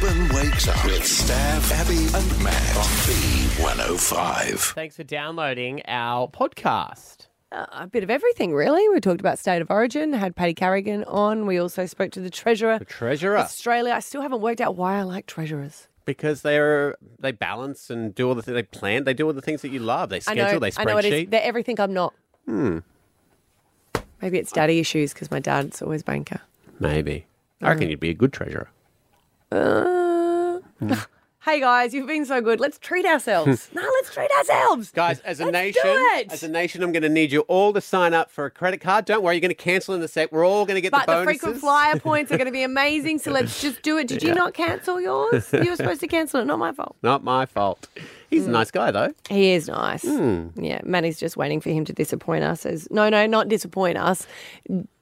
Brisbane wakes up with Stav, Abby, and Matt on B105. Thanks for downloading our podcast. Uh, a bit of everything, really. We talked about State of Origin, had Paddy Carrigan on. We also spoke to the Treasurer. The Treasurer. Australia. I still haven't worked out why I like treasurers. Because they're they balance and do all the things they plan. They do all the things that you love. They I schedule. know, they I know it is. spreadsheet. They're everything I'm not. Hmm. Maybe it's daddy issues because my dad's always banker. Maybe. I reckon you'd be a good treasurer. Uh, hey guys, you've been so good. Let's treat ourselves. no, let's treat ourselves. Guys, as a Let's nation, do it. as a nation, I'm going to need you all to sign up for a credit card. Don't worry, you're going to cancel in a sec. We're all going to get But the the, bonuses. frequent flyer points are going to be amazing. So let's just do it. Did you Yeah. not cancel yours? You were supposed to cancel it. Not my fault. Not my fault. He's Mm. a nice guy, though. He is nice. Hmm. Yeah, Manny's just waiting for him to disappoint us. As no, no, not disappoint us.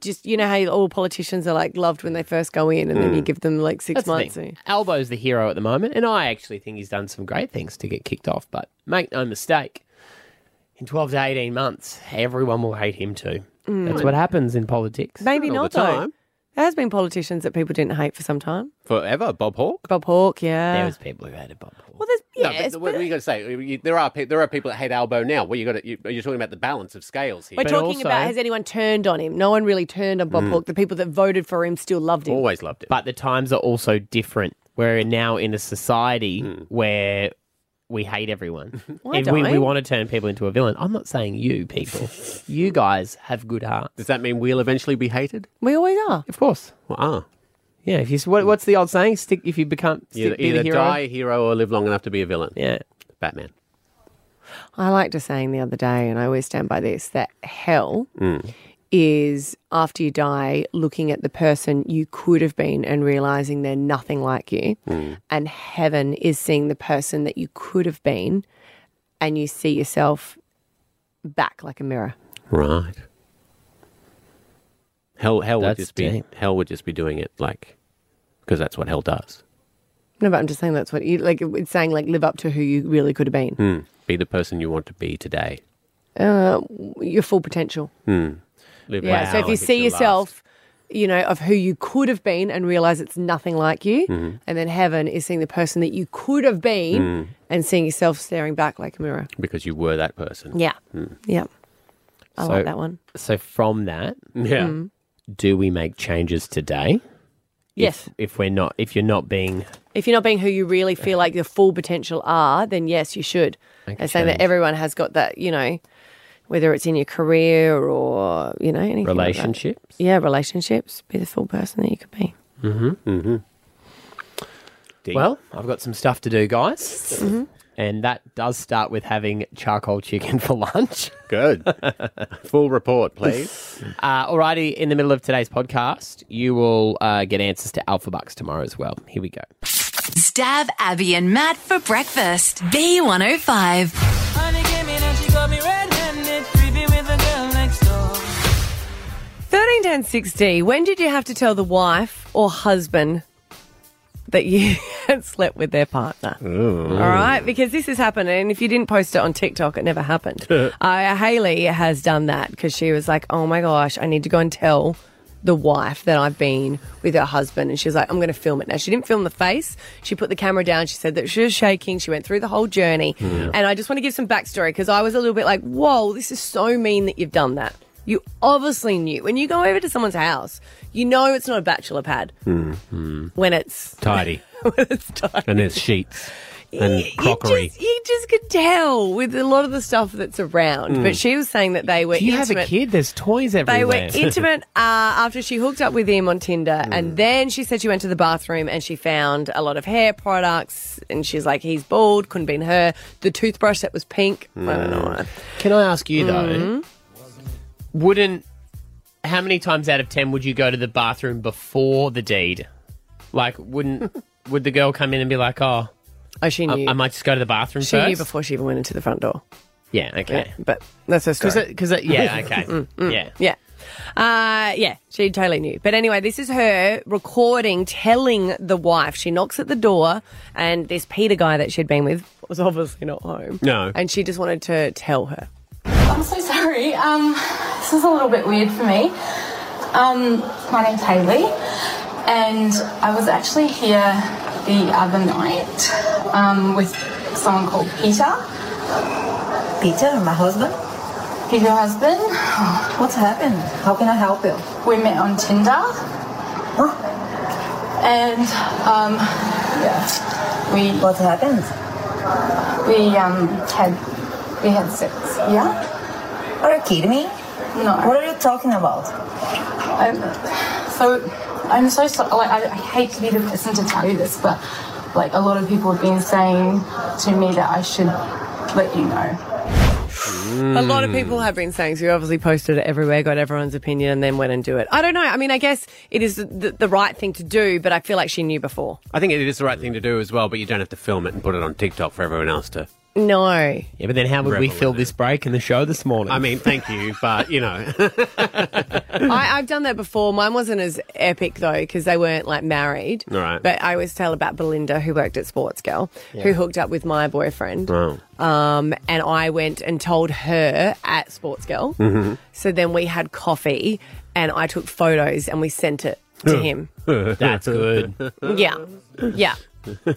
Just you know how all politicians are like loved when they first go in, and then you give them like six That's the months. thing. Albo's the hero at the moment, and I actually think he's done some great things to get kicked off. But make no mistake, in 12 to 18 months, everyone will hate him too. Mm. That's what happens in politics. Maybe not the though. Time. There has been politicians that people didn't hate for some time. Forever, Bob Hawke. Bob Hawke, yeah. There was people who hated Bob Hawke. well, there's No, yes, but what you got to say, you- there are pe- there are people that hate Albo now. Well, you got to you, you're talking about the balance of scales here. we're talking about has anyone turned on him? No one really turned on Bob Mm. Hawke. The people that voted for him still loved him. Always loved it. But the times are also different. We're now in a society Hmm. where we hate everyone. Well, I if we, we don't. want to turn people into a villain, I'm not saying you people. you guys have good hearts. Does that mean we'll eventually be hated? We always are. Of course. Well, ah. Yeah, if you s- what, what's the old saying? Stick if you become stick, Either, be the either hero. die a hero or live long enough to be a villain. Yeah. Batman. I liked a saying the other day, and I always stand by this that hell Mm. Is after you die, looking at the person you could have been and realizing they're nothing like you. Mm. And heaven is seeing the person that you could have been and you see yourself back like a mirror. Right. Hell, hell would That's just be deep. hell would just be doing it like because that's what hell does. No, but I'm just saying that's what you like. It's saying like live up to who you really could have been. Hmm. Be the person you want to be today. Uh, your full potential. Hmm. Live Yeah. life so if you see your last. yourself, you know, of who you could have been and realize it's nothing like you, Mhm. and then heaven is seeing the person that you could have been Mm. and seeing yourself staring back like a mirror. because you were that person. Yeah. Hmm. Yeah. I So- like that one. So from that, Yeah. Mm. do we make changes today? Yes. If, if we're not, if you're not being If you're not being who you really feel like your full potential are, then yes, you should. Make a saying that everyone has got that, you know, whether it's in your career or, you know, anything. like relationships. yeah, relationships. Be the full person that you could be. Mm-hmm. Mm-hmm. Well, I've got some stuff to do, guys. Mhm. And that does start with having charcoal chicken for lunch. Good. Full report, please. Uh, alrighty, in the middle of today's podcast, you will uh, get answers to Alpha Bucks tomorrow as well. Here we go. Stav Abby and Matt for breakfast. B105. 13, 10, 60. When did you have to tell the wife or husband that you had slept with their partner? All right, because this has happened, and if you didn't post it on TikTok, it never happened. uh, Haley has done that because she was like, "Oh my gosh, I need to go and tell the wife that I've been with her husband," and she was like, "I'm going to film it." Now she didn't film the face; she put the camera down. She said that she was shaking. She went through the whole journey, Yeah. and I just want to give some backstory because I was a little bit like, "Whoa, this is so mean that you've done that." You obviously knew when you go over to someone's house, you know it's not a bachelor pad Mm-hmm. when it's Tidy. when it's tidy. And there's sheets and crockery. You just could tell with a lot of the stuff that's around. Mm. But she was saying that they were Do you have a intimate. kid? There's toys everywhere. They everywhere. were intimate uh, after she hooked up with him on Tinder, Mm. and then she said she went to the bathroom and she found a lot of hair products, and she's like, "He's bald, couldn't been her." The toothbrush that was pink. I don't know. Can I ask you though? Wouldn't how many times out of ten would you go to the bathroom before the deed? Like, wouldn't would the girl come in and be like, "Oh, oh, she I, knew. I might just go to the bathroom She first? knew before she even went into the front door. Yeah, okay. Yeah, but that's her story. Because, yeah, okay, Mm, mm, yeah. yeah. Uh, yeah, she totally knew. But anyway, this is her recording, telling the wife. She knocks at the door, and this Peter guy that she'd been with was obviously not home. No. And she just wanted to tell her. I'm so sorry. Um, this is a little bit weird for me. Um, my name's Haley, and I was actually here the other night um, with someone called Peter. Peter, my husband. He's your husband. What's happened? How can I help you? We met on Tinder. And um, yeah, we What happened? we um had we had sex. Yeah. Are you kidding me? No. What are you talking about? I'm, so I'm so sorry. Like, I, I hate to be the person to tell you this, but like a lot of people have been saying to me that I should let you know. A lot of people have been saying, so you obviously posted it everywhere, got everyone's opinion, and then went and do it. I don't know. I mean, I guess it is the, the, the right thing to do, but I feel like she knew before. I think it is the right thing to do as well, but you don't have to film it and put it on TikTok for everyone else to. No. Yeah, but then how would we Revel fill this break in the show this morning? I mean, thank you, but you know, I, I've done that before. Mine wasn't as epic though, because they weren't like married. Right. But I always tell about Belinda, who worked at Sports Girl, who hooked up with my boyfriend. Wow. Um, and I went and told her at Sports Girl. Mm-hmm. So then we had coffee, and I took photos and we sent it to him. That's good. yeah, yeah,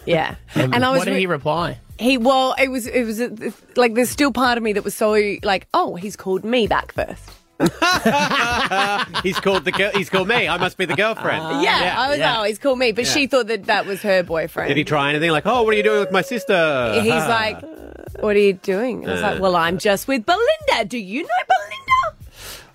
yeah. And I was what did re- he reply? He well, it was it was uh, like there's still part of me that was so like, oh, he's called me back first. he's called the girl. He's called me. I must be the girlfriend. yeah, I was yeah. oh, he's called me, but she thought that that was her boyfriend. Did he try anything like, oh, what are you doing with my sister? He's Ah. like, what are you doing? I was like, well, I'm just with Belinda. Do you know Belinda?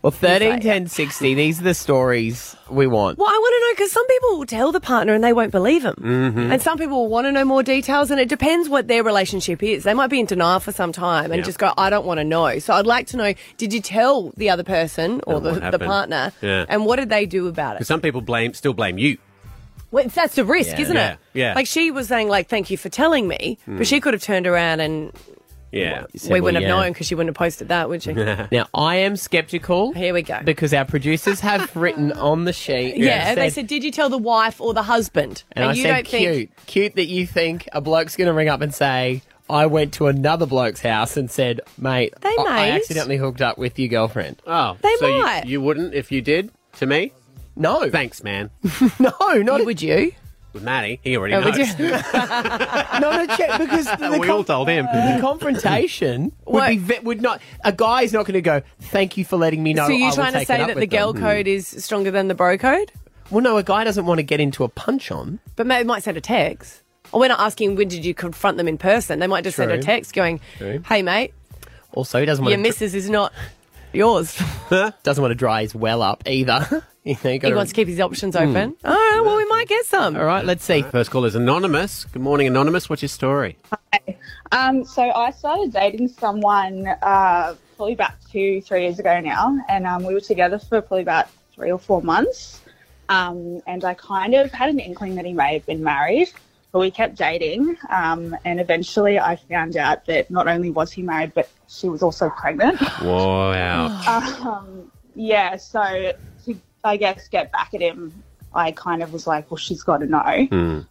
Well, 13, 10, 60, these are the stories we want. Well, I want to know because some people will tell the partner and they won't believe them. Mm-hmm. And some people will want to know more details, and it depends what their relationship is. They might be in denial for some time and Yeah. just go, I don't want to know. So I'd like to know did you tell the other person or And the, what the happened? partner? Yeah. And what did they do about it? Because some people blame, still blame you. Well, that's the risk, Yeah. isn't Yeah, it? yeah. Like she was saying, like, thank you for telling me, but she could have turned around and Yeah. we wouldn't yeah. have known because she wouldn't have posted that, would she? Now, I am skeptical. Here we go. Because our producers have written on the sheet. Yeah, they said, did you tell the wife or the husband? And, I you said, don't think cute. Cute that you think a bloke's going to ring up and say, I went to another bloke's house and said, mate, They I, I might. accidentally hooked up with your girlfriend. Oh, They so you- might. You, wouldn't if you did to me? No. Thanks, man. No, not would you? With Maddie, he already Oh, knows. would you? not a check because the, we all told him. the confrontation would be ve- would not a guy's not going to go. Thank you for letting me know. so I you're will trying to take say up that the with them." girl code is stronger than the bro code? Well, no, a guy doesn't want to get into a punch on. But they might send a text. Or we're not asking when did you confront them in person. They might just send a True. text going, True. "Hey mate, Also, he doesn't want your to missus is not yours." doesn't want to dry his well up either. you know, you he gotta- wants to keep his options open. Oh, well, we might get some. All right, let's see. First call is Anonymous. Good morning, Anonymous. What's your story? Um, so I started dating someone uh, probably about two, three years ago now, and um, we were together for probably about three or four months. Um, and I kind of had an inkling that he may have been married, but we kept dating. Um, and eventually, I found out that not only was he married, but she was also pregnant. Wow. um, yeah, so to, I guess, get back at him, I kind of was like, well, she's got to know.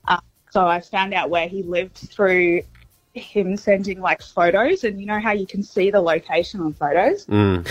Uh, so I found out where he lived through him sending like photos, and you know how you can see the location on photos. Mm.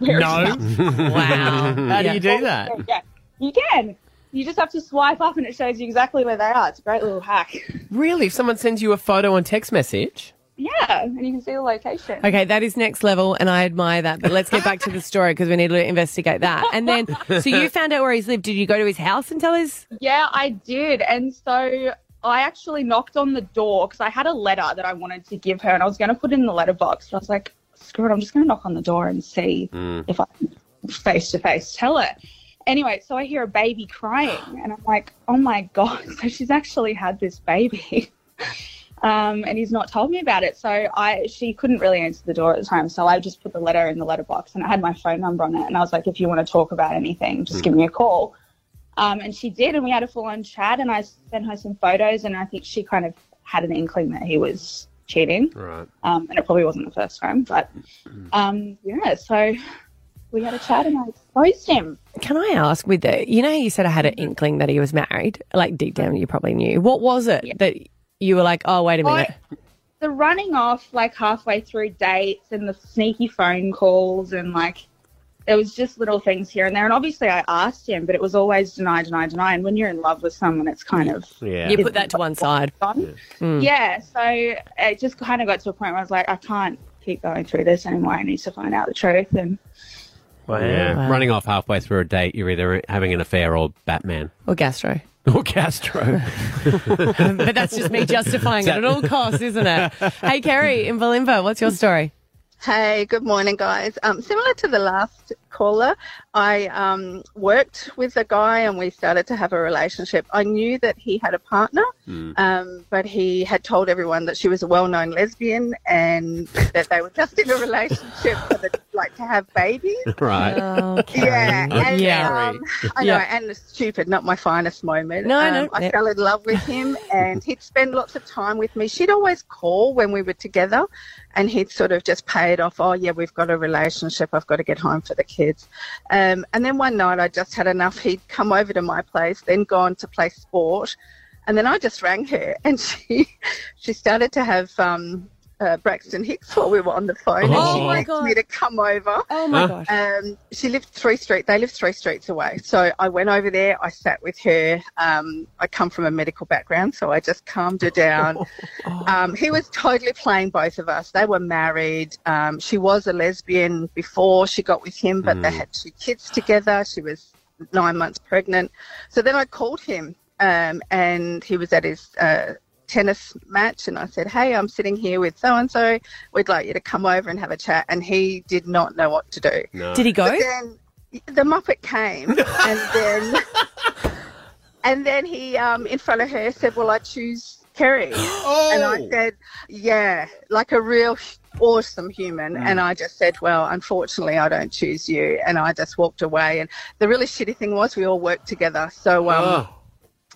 No. wow. How do you do that? Yeah, you can. You just have to swipe up, and it shows you exactly where they are. It's a great little hack. Really? If someone sends you a photo on text message? Yeah, and you can see the location. Okay, that is next level, and I admire that. But let's get back to the story because we need to investigate that. And then, so you found out where he's lived. Did you go to his house and tell his? Yeah, I did. And so I actually knocked on the door because I had a letter that I wanted to give her and I was going to put it in the letterbox. But I was like, screw it, I'm just going to knock on the door and see mm. if I face to face tell her. Anyway, so I hear a baby crying and I'm like, oh my God. So she's actually had this baby. Um, and he's not told me about it. So I, she couldn't really answer the door at the time. So I just put the letter in the letterbox and it had my phone number on it. And I was like, if you want to talk about anything, just give me a call. Um, and she did, and we had a full on chat. And I sent her some photos, and I think she kind of had an inkling that he was cheating. Right. Um, and it probably wasn't the first time, but um, yeah. So we had a chat, and I exposed him. Can I ask with the? You know, you said I had an inkling that he was married. Like deep down, you probably knew. What was it that you were like? Oh, wait a minute. The running off like halfway through dates and the sneaky phone calls and like it was just little things here and there. And obviously, I asked him, but it was always deny, deny, deny. And when you're in love with someone, it's kind of Yeah. You put that to one side. Mm. yeah. So it just kind of got to a point where I was like, I can't keep going through this anymore. I need to find out the truth. And Yeah. Running off halfway through a date, you're either having an affair or Batman. Or gastro. Or Castro. but that's just me justifying it at all costs, isn't it? Hey, Kerry in Bulimba, what's your story? Hey, good morning, guys. Um, similar to the last caller, I um, worked with a guy and we started to have a relationship. I knew that he had a partner, um, but he had told everyone that she was a well-known lesbian and that they were just in a relationship for the, like to have babies. right. Yeah, and, Yeah. Um, I know, Yeah. and it's stupid, not my finest moment. No, um, no, I yeah. fell in love with him, and he'd spend lots of time with me. She'd always call when we were together, and he'd sort of just pay it off. Oh, yeah, we've got a relationship. I've got to get home for the kids. Um, and then one night, I just had enough. He'd come over to my place, then gone to play sport, and then I just rang her, and she she started to have. Um, uh, Braxton Hicks while we were on the phone, and Oh she my begged God. me to come over. Oh my Huh? gosh. Um, she lived three street. They lived three streets away. So I went over there. I sat with her. Um, I come from a medical background, so I just calmed her down. Um, he was totally playing both of us. They were married. Um, she was a lesbian before she got with him, but they had two kids together. She was nine months pregnant. So then I called him, um, and he was at his. Uh, tennis match and I said, Hey, I'm sitting here with so and so. We'd like you to come over and have a chat. And he did not know what to do. No. Did he go? But then the Muppet came, and then and then he, um, in front of her, said, "Well, I choose Kerry," and I said, "Yeah, like a real awesome human." And I just said, "Well, unfortunately, I don't choose you," and I just walked away. And the really shitty thing was, we all worked together, so um, Oh.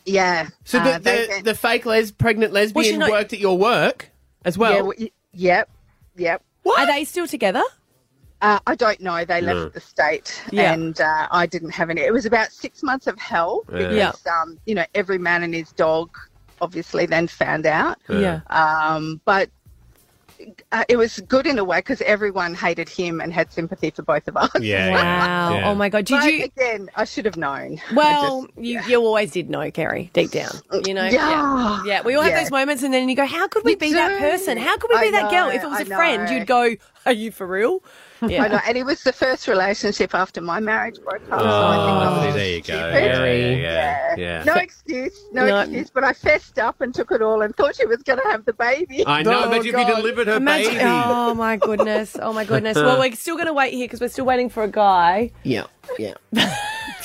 Yeah. So uh, the, they the, went- the fake les- pregnant lesbian not- worked at your work as well? yeah, w- yep, yep. Are they still together? Uh, I don't know. They left No. the state, Yeah. and uh, I didn't have any. It was about six months of hell because Yeah. um, you know every man and his dog obviously then found out. Yeah. Um, but uh, it was good in a way because everyone hated him and had sympathy for both of us. Yeah. Wow. Yeah. Oh my God. Did But you? again, I should have known. Well, just- you, you always did know, Kerry, deep down. You know? Yeah. Yeah. We all have Yeah. those moments and then you go, how could we You be that person? How could we I be that girl? If it was I a friend, you'd go, are you for real? I Yeah. know, and it was the first relationship after my marriage broke up. so I think Oh, I was there you go. stupid. Yeah, yeah, yeah. No excuse, no, No. excuse. But I fessed up and took it all and thought she was going to have the baby. I know, Oh, but if you delivered her Imagine, baby. oh my goodness. Oh my goodness. Well, we're still going to wait here because we're still waiting for a guy. Yeah, yeah.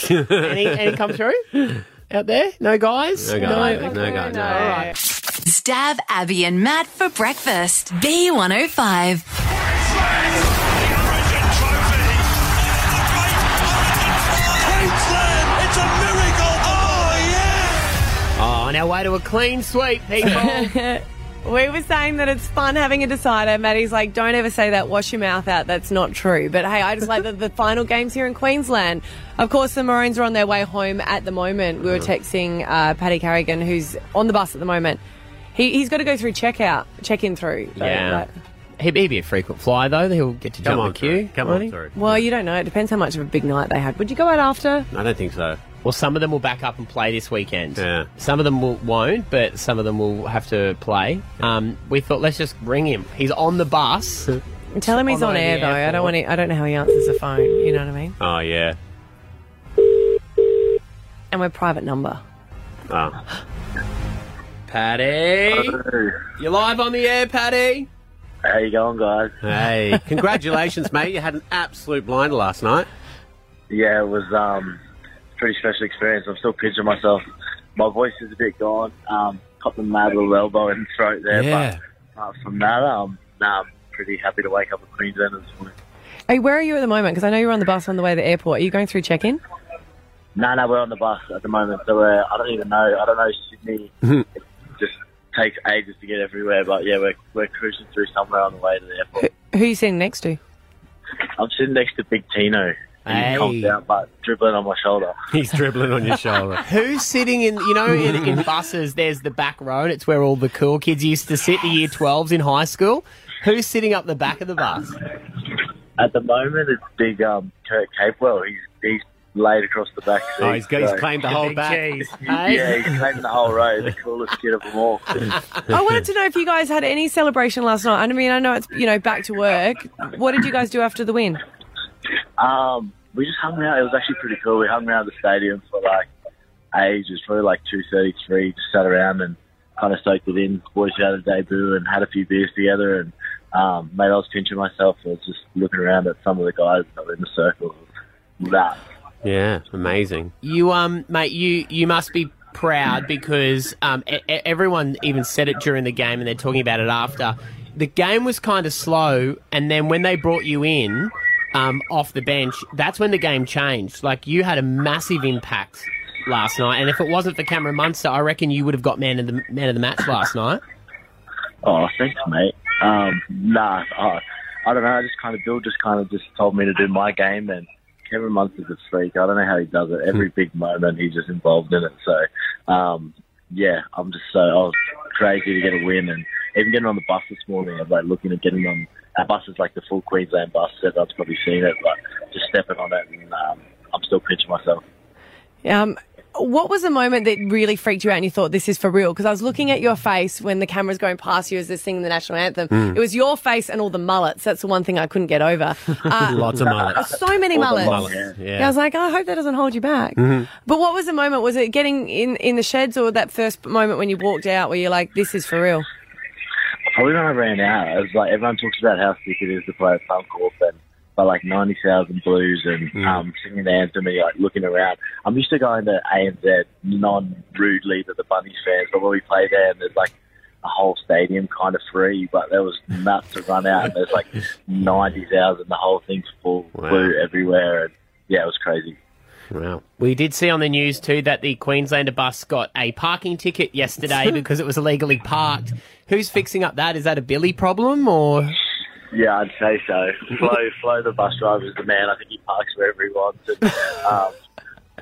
any, any come through out there? No guys? No guys. No, guy. no. No. All right. Stav Abby and Matt for breakfast. B105. On our way to a clean sweep, people. We were saying that it's fun having a decider. Maddie's like, don't ever say that, wash your mouth out. That's not true. But hey, I just like the, the final games here in Queensland. Of course, the Maroons are on their way home at the moment. We were texting uh, Paddy Carrigan, who's on the bus at the moment. He, he's got to go through checkout, check in through. So, Yeah. like- He'd he'd be a frequent flyer, though. He'll get to Come jump on the queue. through. Come on he? well, you don't know. It depends how much of a big night they had. Would you go out after? I don't think so. Well, some of them will back up and play this weekend. Yeah. Some of them will, won't, but some of them will have to play. Um, we thought let's just ring him. He's on the bus. Tell him he's On on the way to air the though. I don't want to. I don't know how he answers the phone. You know what I mean? Oh, yeah. And we're private number. Oh. Paddy, you're live on the air, Paddy. How you going, guys? Hey, congratulations, mate. You had an absolute blinder last night. Yeah, it was um, a pretty special experience. I'm still picturing myself. My voice is a bit gone. Um, got the mad little elbow and throat there, Yeah. but apart from that, um, nah, I'm pretty happy to wake up in Queensland this morning. Hey, where are you at the moment? Because I know you're on the bus on the way to the airport. Are you going through check-in? No, no, we're on the bus at the moment, so we're, I don't even know. I don't know Sydney. it just takes ages to get everywhere, but yeah, we're we're cruising through somewhere on the way to the airport. Who are you sitting next to? I'm sitting next to Big Tino. Hey. He's conked out, but dribbling on my shoulder. He's dribbling on your shoulder. Who's sitting in, you know, in, in buses, there's the back row, and it's where all the cool kids used to sit, the year 12s in high school. Who's sitting up the back of the bus? At the moment, it's big um, Kurt Capewell. He's he's laid across the back seat. Oh, he's got- he's claimed the whole back. Yeah, he's claimed the whole row. The coolest kid of them all. I wanted to know if you guys had any celebration last night. I mean, I know it's you know back to work. What did you guys do after the win? Um, we just hung around. It was actually pretty cool. We hung around the stadium for like ages, probably like two thirty three. Just sat around and kind of soaked it in. Boys had a debut and had a few beers together. And um, mate, I was pinching myself. I was just looking around at some of the guys that were in the circle. That Yeah, amazing. You um, mate, you you must be proud because um, everyone even said it during the game, and they're talking about it after. The game was kind of slow, and then when they brought you in um, off the bench, that's when the game changed. Like you had a massive impact last night, and if it wasn't for Cameron Munster, I reckon you would have got man of the man of the match last night. Oh, thanks, mate. Um, nah, uh, I don't know. I just kind of Bill just kind of just told me to do my game, and Kevin Munster's a freak. I don't know how he does it. Every big moment, he's just involved in it. So, um, yeah, I'm just so I was crazy to get a win, and even getting on the bus this morning, I was like looking at getting on. Our bus is like the full Queensland bus. Everyone's probably seen it, but just stepping on it, and um, I'm still pinching myself. Um, what was the moment that really freaked you out and you thought this is for real? Because I was looking at your face when the camera's going past you as they're singing the national anthem. Mm. It was your face and all the mullets. That's the one thing I couldn't get over. Uh, Lots of mullets. So many All mullets. mullets, yeah. Yeah, I was like, oh, I hope that doesn't hold you back. Mhm. But what was the moment? Was it getting in, in the sheds or that first moment when you walked out where you're like, this is for real? Probably when I ran out, it was like everyone talks about how sick it is to play at Suncorp and by like ninety thousand blues and um, singing the anthem and like looking around. I'm used to going to ANZ non rudely to the Bunnies fans, but when we play there and there's like a whole stadium kind of free, but there was nuts to run out and there's like ninety thousand, the whole thing's full blue everywhere and yeah, it was crazy. Wow. We did see on the news too that the Queenslander bus got a parking ticket yesterday because it was illegally parked. Who's fixing up that? Is that a Billy problem or? Yeah, I'd say so. Flo, Flo, the bus driver, is the man. I think he parks wherever he wants and um,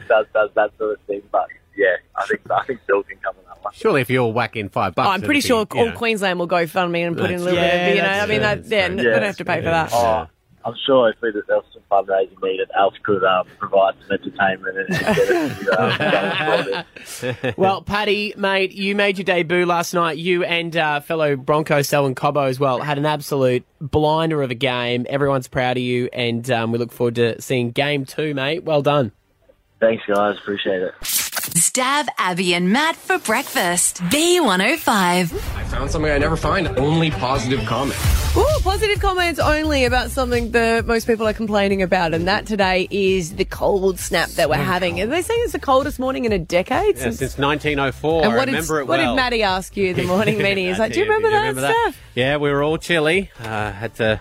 does does that sort of thing. But yeah, I think I think Bill can cover that one. Surely, if you're whacking five bucks, Oh, I'm pretty sure be, all know. Queensland will go fund me and put in a little That's- bit of, you know, I mean, that, that's yeah, true. we don't have to pay for that. Oh, I'm sure if we, there was some fundraising needed, Alf could um, provide some entertainment and get it. You know, well, Paddy, mate, you made your debut last night. You and uh, fellow Bronco Selwyn Cobbo as well had an absolute blinder of a game. Everyone's proud of you, and um, we look forward to seeing game two, mate. Well done. Thanks, guys. Appreciate it. Stav Abby and Matt for breakfast. B105. I found something I never find. Only positive comments. Ooh, positive comments only about something that most people are complaining about, and that today is the cold snap that we're having. Are they saying it's the coldest morning in a decade? Yeah, since 1904. and I what, did, remember it what did Maddie ask you the morning meeting? He's like, do you Did remember, that stuff? Yeah, we were all chilly. Uh, had to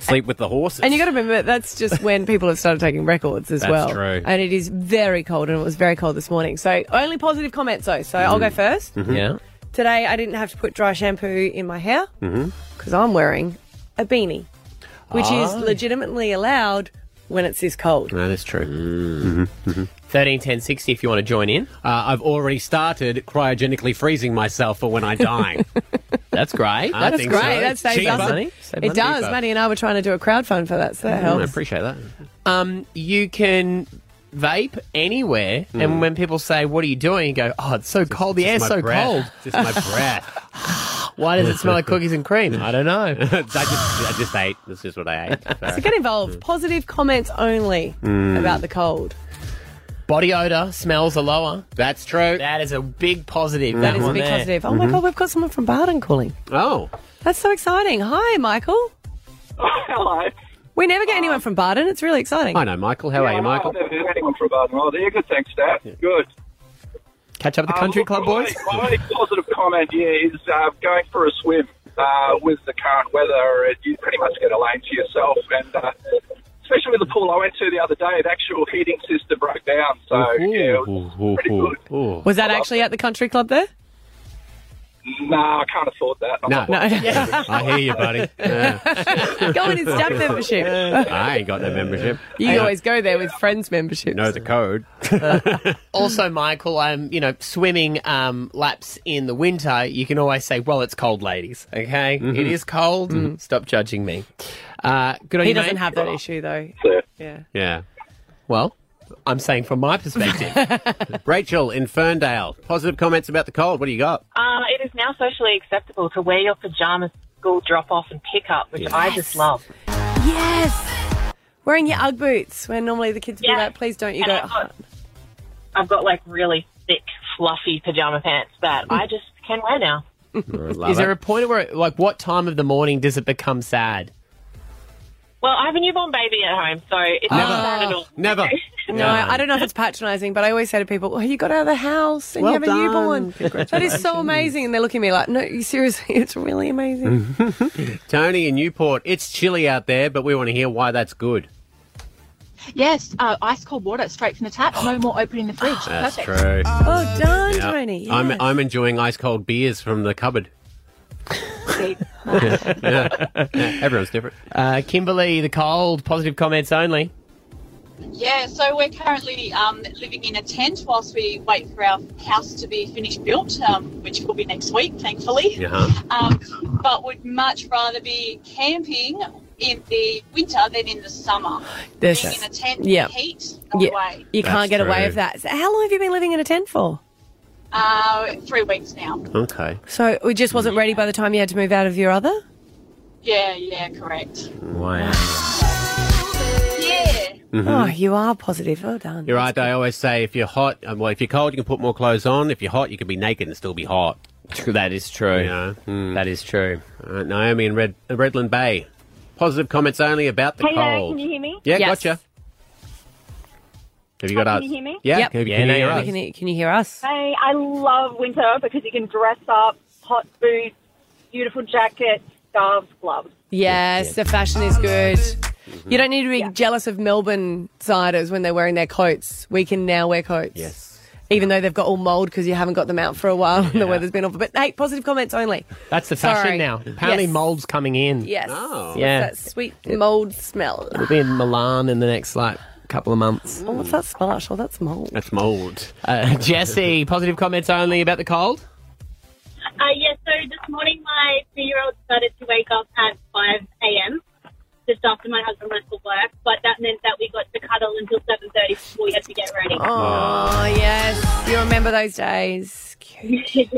sleep with the horses. And you got to remember that's just when people have started taking records as well. That's well. true. And it is very cold, and it was very cold this morning. So only positive comments though. So I'll go 1st Mhm. Yeah. Today I didn't have to put dry shampoo in my hair Mm-hmm. because I'm wearing a beanie, which is Oh. legitimately allowed when it's this cold. That is true. Mm-hmm. Thirteen ten sixty. If you want to join in, uh, I've already started cryogenically freezing myself for when I die. That's great. I That's think great. so. That saves Cheaper. us money. It does. Maddie and I were trying to do a crowdfund for that, so that Mm, I helps. appreciate that. Um, you can vape anywhere, Mm. and when people say, "What are you doing?" you go, "Oh, it's so cold. The air's my so breath. cold. Just my breath. Why does it smell like cookies and cream? I don't know. I just, I just ate. This is what I ate. So. So get involved. Positive comments only Mm. about the cold. Body odor smells are lower. That's true. That is a big positive. That is a big there. positive. Oh my god, we've got someone from Bardon calling. Oh. That's so exciting. Hi, Michael. Hello. We never get anyone from Bardon. It's really exciting. I know, Michael. How are you, Michael? I've never heard anyone from Bardon. Oh, there. You're good, thanks, Dad. Good. Catch up at the country club, boys. My, my only positive comment, yeah, is uh, going for a swim uh, with the current weather. You pretty much get a lane to yourself, and uh, especially with the pool I went to the other day, the actual heating system broke down. So yeah, it was pretty good. Was that actually at the country club there? No, I can't afford that. I'm No, not- No. I hear you, buddy. Yeah. go in his stab membership. I ain't got no membership. You always go there with friends membership. know the code. Also, Michael, um, you know, swimming um, laps in the winter, you can always say, "Well, it's cold, ladies." Okay, Mm-hmm. It is cold. Stop judging me. Uh, good on He you, doesn't mate. have that issue though. Yeah. Yeah. Well, I'm saying from my perspective. Rachel in Ferndale. Positive comments about the cold. What do you got? Uh, it is now socially acceptable to wear your pajamas to school drop off and pick up, which I just love. Yes. Wearing your UGG boots when normally the kids would be like, please don't you And go. I've got, I've got like really thick, fluffy pajama pants that I just can wear now. Is there a point where, like, what time of the morning does it become sad? Well, I have a newborn baby at home, so it's not sad at all. Never. No, I don't know if it's patronising, but I always say to people, "Oh, you got out of the house and Well you have a newborn. That is so amazing." And they're looking at me like, "No, you seriously, it's really amazing." Tony in Newport. It's chilly out there, but we want to hear why that's good. Yes, uh, ice cold water straight from the tap. No more opening the fridge. That's Perfect. true. Oh, done, Yeah. Tony. I'm. I'm enjoying ice cold beers from the cupboard. yeah. Yeah, Everyone's different. Uh, Kimberly, the cold, positive comments only. Yeah, so we're currently um, living in a tent whilst we wait for our house to be finished built, um, which will be next week, thankfully. Yeah. Um, but would much rather be camping in the winter than in the summer. There's Being a- in a tent, yeah. heat, no Yeah, way. you That's can't get away true. with that. So how long have you been living in a tent for? Uh, three weeks now. Okay. So it just wasn't ready by the time you had to move out of your other. Yeah, yeah, correct. Wow. Yeah. Mhm. Oh, you are positive. Well done. You're right. I always say if you're hot, um, well, if you're cold, you can put more clothes on. If you're hot, you can be naked and still be hot. That is true. Yeah. That is true. All right, Naomi in Red, uh, Redland Bay. Positive comments only about the Hello, cold. can you hear me? Yeah, Yes. gotcha. Have you got Can us? you hear me? Yeah, Yep. can, Yeah, can you hear us? Can you, can you hear us? Hey, I love winter because you can dress up, hot boots, beautiful jacket, scarves, gloves. Yes, the fashion is good. You don't need to be jealous of Melbourne siders when they're wearing their coats. We can now wear coats. Yes. Even though they've got all mould because you haven't got them out for a while and the weather's been awful. But hey, positive comments only. That's the fashion Sorry. now. Apparently, Yes. mold's coming in. Yes. Oh. Yeah. That sweet mould smell. We'll be in Milan in the next, like, couple of months. Oh, what's that smell? Oh, that's mould. That's mould. Uh, Jesse, positive comments only about the cold? Uh, yes, so this morning my two-year-old started to wake up at 5 a.m. just after my husband left for work, but that meant that we got to cuddle until 7.30 before we had to get ready. Oh, yes. You remember those days.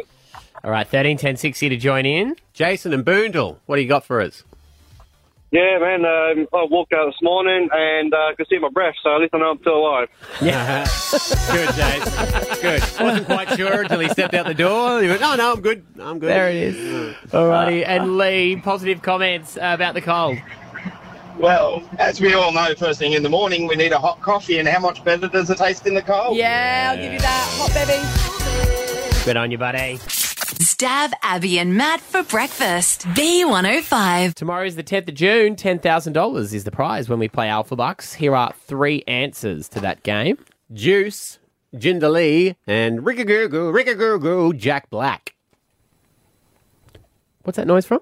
All right, 13 10 60 to join in. Jason and Boondall, what do you got for us? Yeah, man. Um, I walked out this morning and uh, could see my breath, so at least I know I'm still alive. Yeah. good, Jason. Good. Wasn't quite sure until he stepped out the door. He went, no, no, I'm good. I'm good. There it is. All righty. And Lee, positive comments about the cold. Well, as we all know, first thing in the morning, we need a hot coffee, and how much better does it taste in the cold? Yeah, I'll give you that. Hot baby. Good on you, buddy. Stav Abby and Matt for breakfast. B105. Tomorrow is the 10th of June. $10,000 is the prize when we play Alpha Bucks. Here are three answers to that game. Juice, Jindalee, and Rickagoo, Rickagoo, Jack Black. What's that noise from?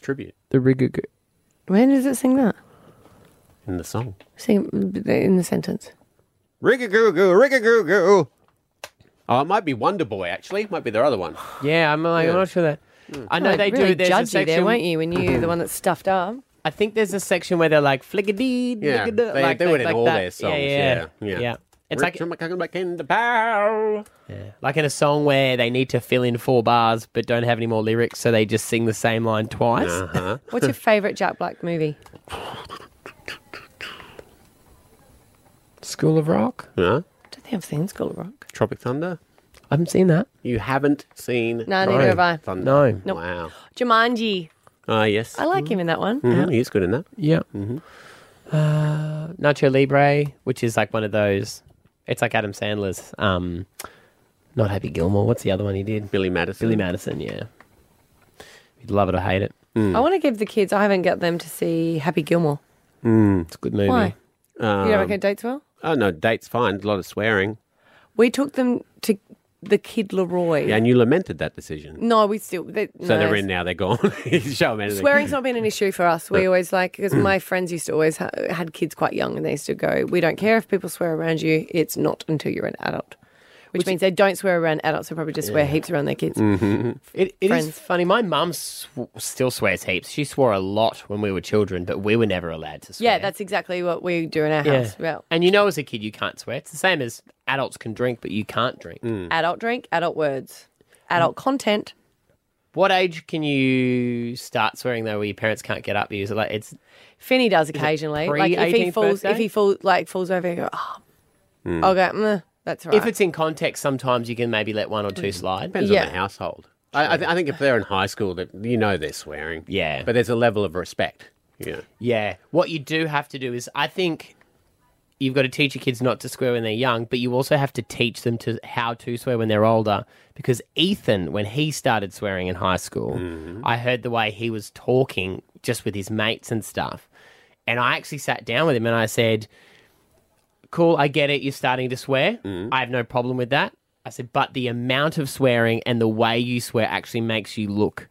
Tribute The Riggagoo. When does it sing that? in the song. Sing in the sentence. Rickagoo, Rickagoo. Oh, it might be Wonder Boy, actually. It might be their other one. Yeah, I'm, like, I'm not sure that. Hmm. I know Oh, they really do. There's a judgy section, there, weren't you, when you the one that's stuffed up? I think there's a section where they're like flickadee, Yeah, flickada, they- like they that- do it in like all that. their songs, Yeah, yeah, yeah. It's like back in the power. Yeah. Like in a song where they need to fill in four bars but don't have any more lyrics, so they just sing the same line twice. Uh-huh. What's your favourite Jack Black movie? School of Rock? Yeah. I don't think I've seen School of Rock. Tropic Thunder? I haven't seen that. You haven't seen No, neither have I. Thunder? No. Nope. Wow. Jumanji. Ah, yes. I like him in that one. Mhm, He's good in that. Yeah. Mhm. Uh, Nacho Libre, which is like one of those. It's like Adam Sandler's. Um, not Happy Gilmore. What's the other one he did? Billy Madison. Billy Madison. Yeah. You'd love it or hate it. I want to give the kids. I haven't got them to see Happy Gilmore. Mm. It's a good movie. Why? Um, you don't reckon it dates well? Oh, no, date's fine. A lot of swearing. We took them to the Kid LAROI. Yeah, and you lamented that decision. No, we still. They, So no, they're in now, they're gone. Show them anything. Swearing's not been an issue for us. We always like because my friends used to always ha- had kids quite young, and they used to go, "We don't care if people swear around you. It's not until you're an adult." Which, means they don't swear around adults. They probably just swear heaps around their kids. Mm-hmm. It, it is Friends. funny. My mum sw- still swears heaps. She swore a lot when we were children, but we were never allowed to swear. Yeah, that's exactly what we do in our house. Well, And you know, as a kid, you can't swear. It's the same as adults can drink, but you can't drink. adult drink, adult words, adult content. What age can you start swearing though, where your parents can't get up? You Is it like it's Finney does occasionally. Like if he pre-18th falls, if he falls, like falls over, you go, oh, Mm. I'll go. "Meh, that's right. if it's in context, sometimes you can maybe let one or two mm. slide. Depends on the household. I, I, th- I think if they're in high school, that you know they're swearing. Yeah. but there's a level of respect. Yeah. Yeah. What you do have to do is, I think you've got to teach your kids not to swear when they're young, but you also have to teach them to how to swear when they're older. Because Ethan, when he started swearing in high school, mm-hmm. I heard the way he was talking just with his mates and stuff. And I actually sat down with him and I said, Cool, I get it. You're starting to swear. Mm. I have no problem with that. I said, but the amount of swearing and the way you swear actually makes you look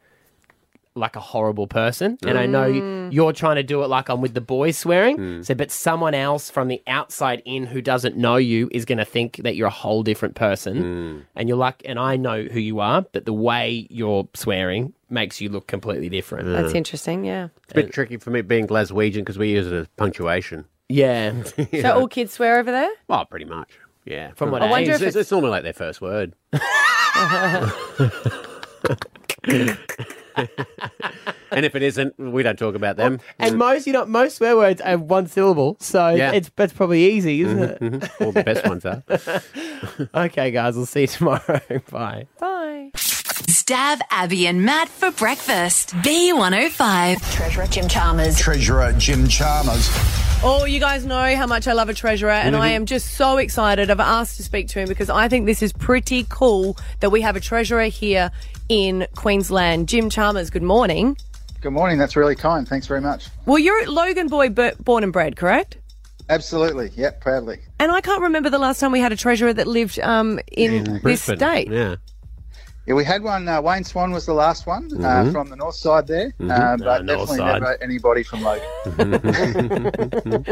like a horrible person. And I know Mm. you're trying to do it like I'm with the boys swearing. Mm. So, but someone else from the outside in who doesn't know you is going to think that you're a whole different person. Mm. And you're like, and I know who you are, but the way you're swearing makes you look completely different. That's interesting. Yeah. It's a bit tricky for me being Glaswegian because we use it as punctuation. Yeah. So all kids swear over there. Well, pretty much. Yeah. From what I wonder It's, if it's, it's normally like their first word. and if it isn't, we don't talk about them. And most, you know, most swear words have one syllable, so Yeah. it's that's probably easy, isn't it? Mhm. All the best ones are. okay, guys, we'll see you tomorrow. Bye. Bye. Stav Abby and Matt for breakfast. B105. Treasurer Jim Chalmers. Treasurer Jim Chalmers. Oh, you guys know how much I love a treasurer, and I am just so excited. I've asked to speak to him because I think this is pretty cool that we have a treasurer here in Queensland. Jim Chalmers, good morning. Good morning. That's really kind. Thanks very much. Well, you're at Logan Boy, b- born and bred, correct? Absolutely. Yep, proudly. And I can't remember the last time we had a treasurer that lived um, in, this state. Yeah. Yeah, we had one. Uh, Wayne Swan was the last one uh, Mhm. from the north side there, Mhm. uh, but north definitely side. never anybody from Logan.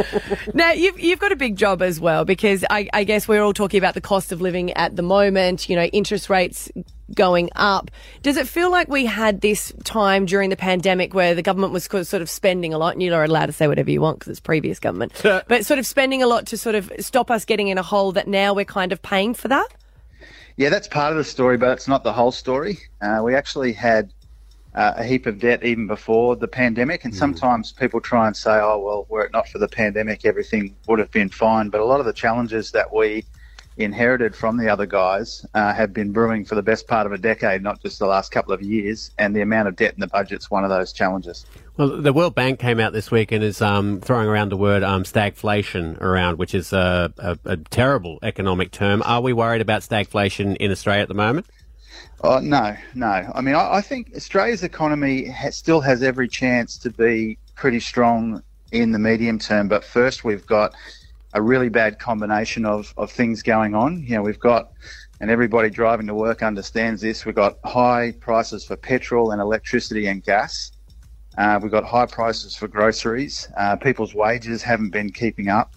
Now you've you've got a big job as well because I, I guess we're all talking about the cost of living at the moment. You know, interest rates going up. Does it feel like we had this time during the pandemic where the government was sort of spending a lot, and you're allowed to say whatever you want because it's previous government, but sort of spending a lot to sort of stop us getting in a hole that now we're kind of paying for that? Yeah, that's part of the story, but it's not the whole story. Uh, we actually had uh, a heap of debt even before the pandemic, and sometimes people try and say, "Oh, well, were it not for the pandemic, everything would have been fine." But a lot of the challenges that we inherited from the other guys uh, have been brewing for the best part of a decade, not just the last couple of years. And the amount of debt in the budget's one of those challenges. Well, the World Bank came out this week and is um, throwing around the word um, stagflation around, which is a, a, a terrible economic term. Are we worried about stagflation in Australia at the moment? Oh, no, no. I mean, I, I think Australia's economy still has every chance to be pretty strong in the medium term. But first, we've got a really bad combination of, of things going on. You know, we've got, and everybody driving to work understands this, we've got high prices for petrol and electricity and gas. Uh, we've got high prices for groceries. Uh, people's wages haven't been keeping up.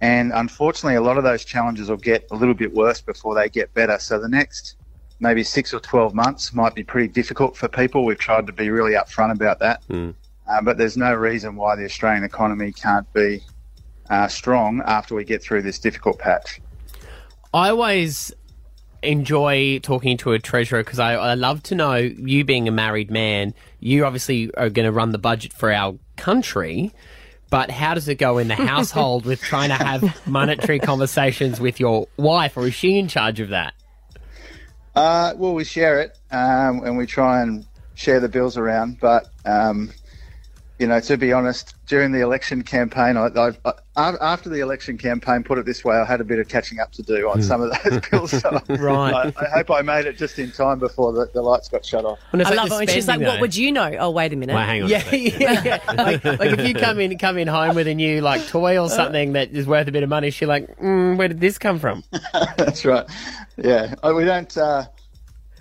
And unfortunately, a lot of those challenges will get a little bit worse before they get better. So the next maybe six or 12 months might be pretty difficult for people. We've tried to be really upfront about that. Uh, but there's no reason why the Australian economy can't be uh, strong after we get through this difficult patch. I always enjoy talking to a treasurer because I, I love to know you being a married man, you obviously are going to run the budget for our country. But how does it go in the household with trying to have monetary conversations with your wife, or is she in charge of that? Uh, well, we share it um, and we try and share the bills around. But, um, you know, to be honest, during the election campaign, I, I, I, after the election campaign, put it this way, I had a bit of catching up to do on some of those bills. So Right. I, I hope I made it just in time before the, the lights got shut off. I love it when she's like, "What would you know?" Oh, wait a minute. Hang yeah, yeah, yeah. Like, like if you come in come in home with a new like toy or something that is worth a bit of money, she's like, mm, "Where did this come from?" That's right. Yeah, Uh, we don't uh,